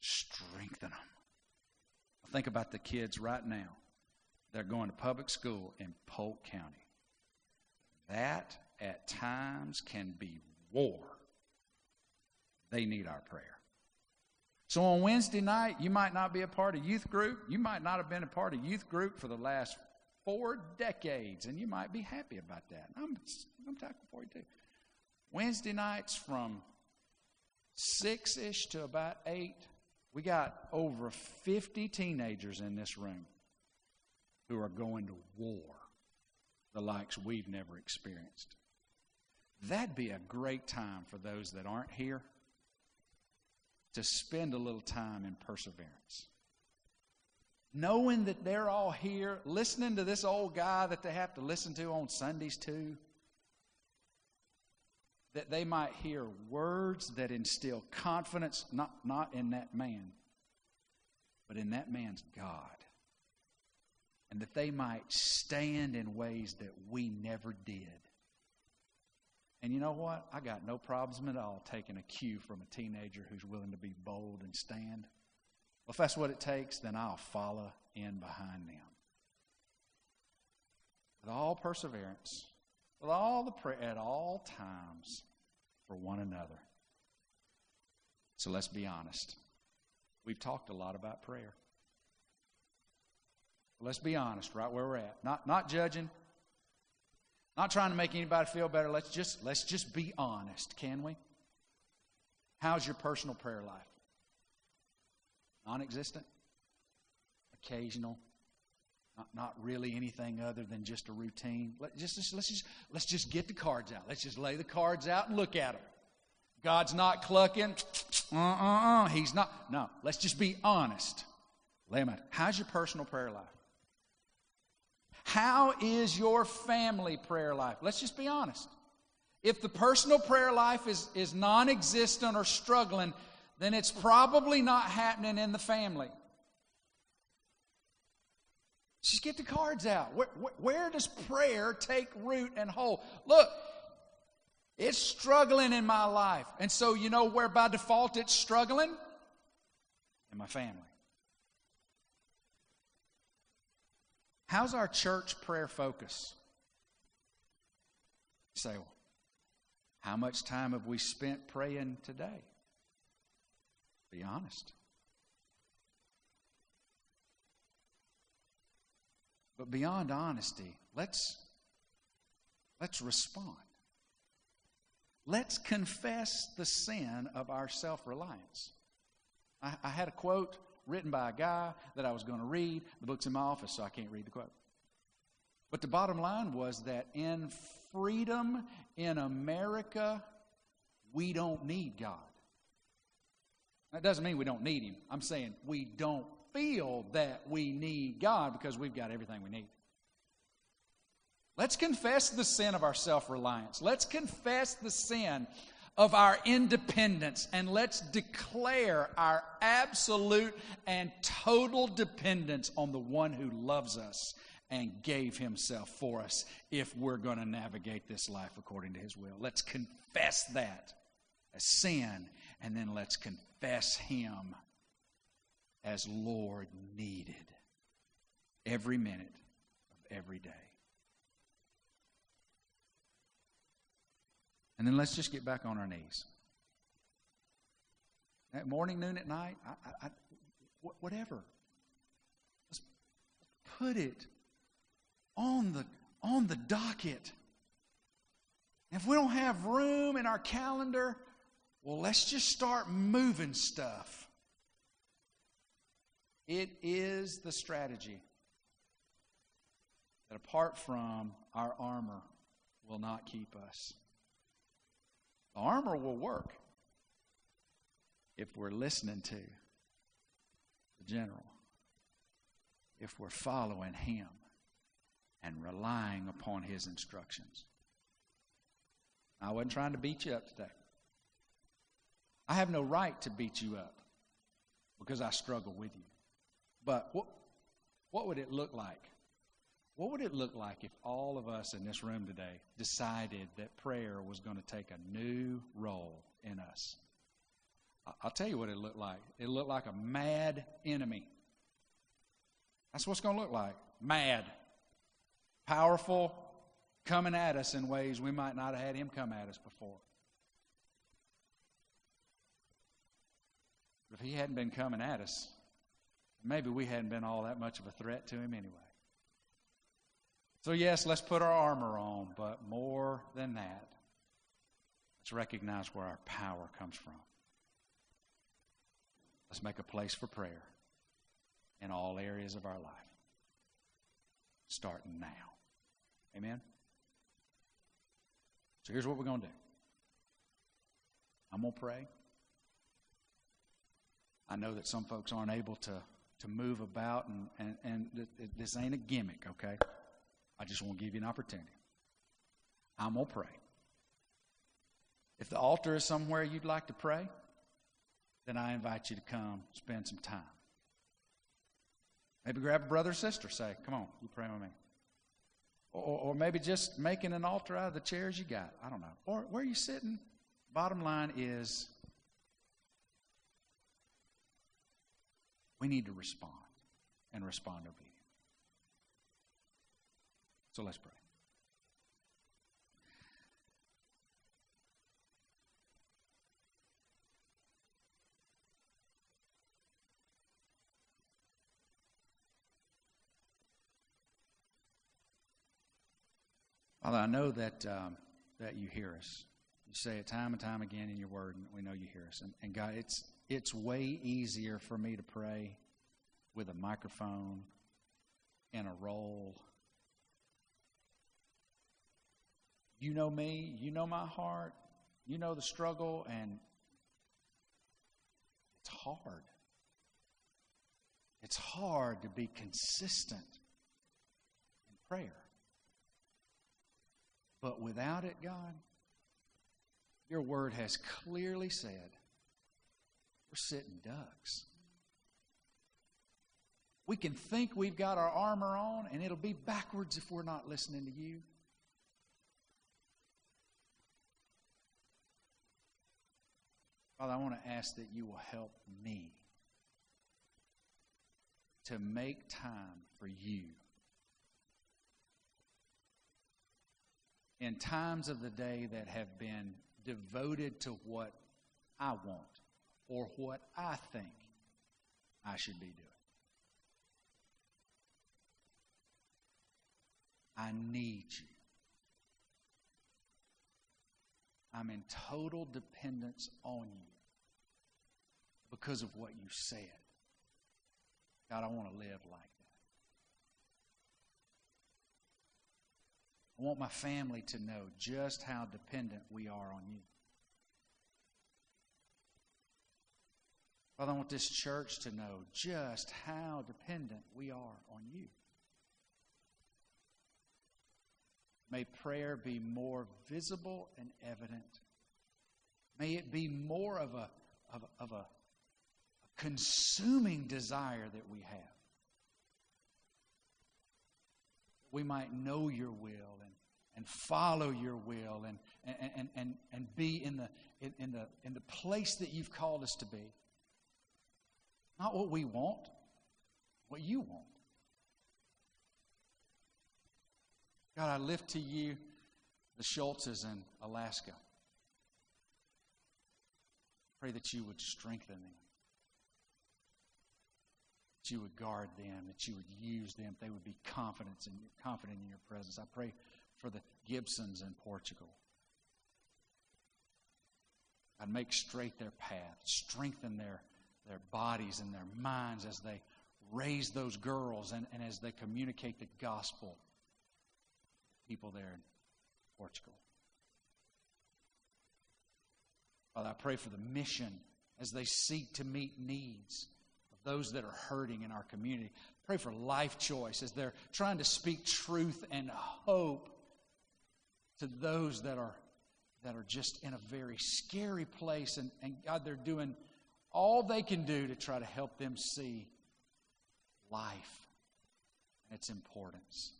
strengthen them. Think about the kids right now. They're going to public school in Polk County. That at times can be war. They need our prayer. So on Wednesday night, you might not be a part of youth group. You might not have been a part of youth group for the last four decades, and you might be happy about that. I'm, I'm talking for you too. Wednesday nights from six ish to about eight, we got over 50 teenagers in this room who are going to war the likes we've never experienced. That'd be a great time for those that aren't here to spend a little time in perseverance. Knowing that they're all here, listening to this old guy that they have to listen to on Sundays too, that they might hear words that instill confidence, not, not in that man, but in that man's God. And that they might stand in ways that we never did. And you know what? I got no problems at all taking a cue from a teenager who's willing to be bold and stand. If that's what it takes, then I'll follow in behind them. With all perseverance, with all the prayer at all times for one another. So let's be honest. We've talked a lot about prayer. Let's be honest, right where we're at. Not, not judging, not trying to make anybody feel better. Let's just, let's just be honest, can we? How's your personal prayer life? Non existent? Occasional? Not, not really anything other than just a routine. Let, just, just, let's, just, let's just get the cards out. Let's just lay the cards out and look at them. God's not clucking. Uh uh uh. He's not. No, let's just be honest. Lay them out. How's your personal prayer life? How is your family prayer life? Let's just be honest. If the personal prayer life is, is non existent or struggling, then it's probably not happening in the family. Just get the cards out. Where, where, does prayer take root and hold? Look, it's struggling in my life. And so, you know where by default it's struggling? In my family. How's our church prayer focus? You say, well, how much time have we spent praying today? Be honest. But beyond honesty, let's, let's respond. Let's confess the sin of our self reliance. I, I, had a quote written by a guy that I was going to read. The book's in my office, so I can't read the quote. But the bottom line was that in freedom in America, we don't need God. That doesn't mean we don't need Him. I'm saying we don't feel that we need God because we've got everything we need. Let's confess the sin of our self reliance. Let's confess the sin of our independence and let's declare our absolute and total dependence on the one who loves us and gave himself for us if we're going to navigate this life according to his will. Let's confess that as sin and then let's confess him as Lord needed every minute of every day. And then let's just get back on our knees. At morning, noon, at night, I, I, I, whatever. Let's put it on the, on the docket. If we don't have room in our calendar, well, let's just start moving stuff. It is the strategy that apart from our armor will not keep us. The armor will work if we're listening to the general, if we're following him and relying upon his instructions. I wasn't trying to beat you up today. I have no right to beat you up because I struggle with you. But what, what would it look like? What would it look like if all of us in this room today decided that prayer was going to take a new role in us? I'll tell you what it looked like. It looked like a mad enemy. That's what's going to look like. Mad. Powerful, coming at us in ways we might not have had him come at us before. But if he hadn't been coming at us, maybe we hadn't been all that much of a threat to him anyway. So, yes, let's put our armor on, but more than that, let's recognize where our power comes from. Let's make a place for prayer in all areas of our life, starting now. Amen? So here's what we're going to do I'm going to pray. I know that some folks aren't able to, to move about, and, and, and this ain't a gimmick, okay? I just want to give you an opportunity. I'm going to pray. If the altar is somewhere you'd like to pray, then I invite you to come spend some time. Maybe grab a brother or sister, say, Come on, you pray with me. Or, or maybe just making an altar out of the chairs you got. I don't know. Or where you sitting? Bottom line is we need to respond and respond obediently. So let's pray. Father, I know that, um, that you hear us. You say it time and time again in your word, and we know you hear us. And, and God, it's, it's way easier for me to pray with a microphone and a roll. You know me, you know my heart, you know the struggle, and it's hard. It's hard to be consistent in prayer. But without it, God, your word has clearly said we're sitting ducks. We can think we've got our armor on, and it'll be backwards if we're not listening to you. Father, I want to ask that you will help me to make time for you in times of the day that have been devoted to what I want or what I think I should be doing. I need you. I'm in total dependence on you because of what you said. God, I want to live like that. I want my family to know just how dependent we are on you. Father, I want this church to know just how dependent we are on you. May prayer be more visible and evident. May it be more of a, of, of a, a consuming desire that we have. We might know your will and and follow your will and, and, and, and, and be in the, in, in, the, in the place that you've called us to be. Not what we want, what you want. God, I lift to you the Schultzes in Alaska. Pray that you would strengthen them, that you would guard them, that you would use them, they would be confident in, your, confident in your presence. I pray for the Gibsons in Portugal. God, make straight their path, strengthen their, their bodies and their minds as they raise those girls and, and as they communicate the gospel people there in Portugal. Father, I pray for the mission as they seek to meet needs of those that are hurting in our community. Pray for life choice as they're trying to speak truth and hope to those that are that are just in a very scary place and, and God they're doing all they can do to try to help them see life and its importance.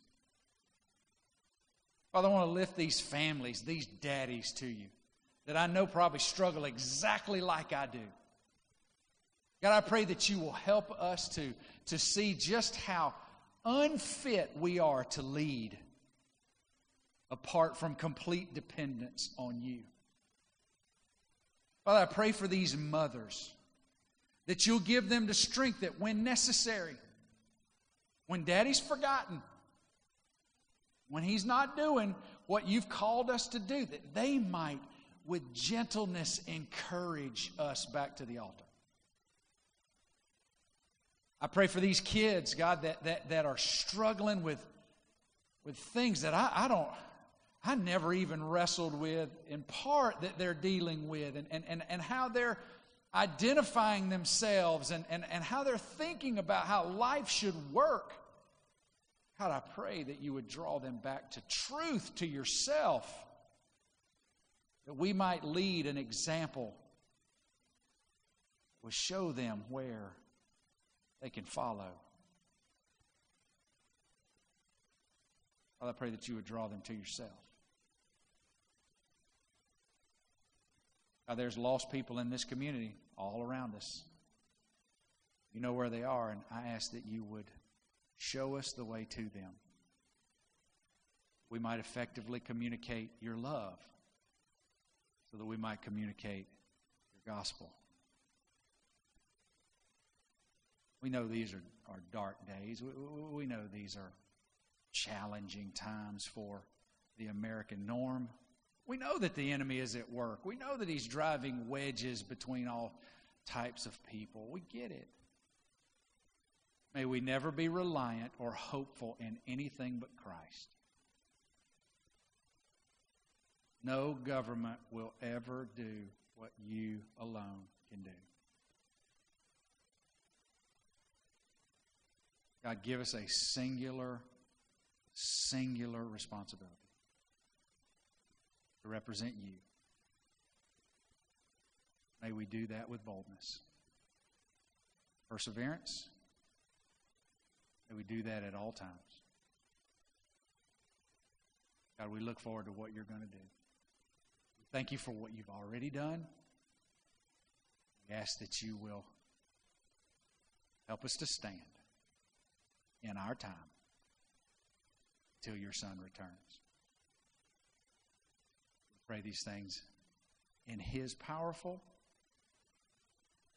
Father, I want to lift these families, these daddies to you that I know probably struggle exactly like I do. God, I pray that you will help us to, to see just how unfit we are to lead apart from complete dependence on you. Father, I pray for these mothers that you'll give them the strength that when necessary, when daddy's forgotten, when he's not doing what you've called us to do, that they might with gentleness encourage us back to the altar. I pray for these kids, God, that, that, that are struggling with, with things that I, I don't, I never even wrestled with, in part that they're dealing with, and, and, and, and how they're identifying themselves and, and, and how they're thinking about how life should work. God, I pray that you would draw them back to truth, to yourself that we might lead an example will show them where they can follow. Father, I pray that you would draw them to yourself. There's lost people in this community all around us. You know where they are, and I ask that you would show us the way to them. We might effectively communicate your love so that we might communicate your gospel. We know these are, are dark days. We, we know these are challenging times for the American norm. We know that the enemy is at work. We know that he's driving wedges between all types of people. We get it. May we never be reliant or hopeful in anything but Christ. No government will ever do what you alone can do. God, give us a singular, singular responsibility to represent you. May we do that with boldness. Perseverance. May we do that at all times. God, we look forward to what you're going to do. Thank you for what you've already done. We ask that you will help us to stand in our time till your Son returns. Pray these things in His powerful,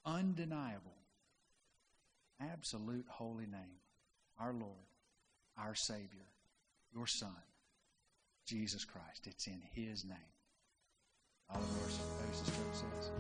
undeniable, absolute holy name, our Lord, our Savior, your Son, Jesus Christ. It's in His name. All of our Church says.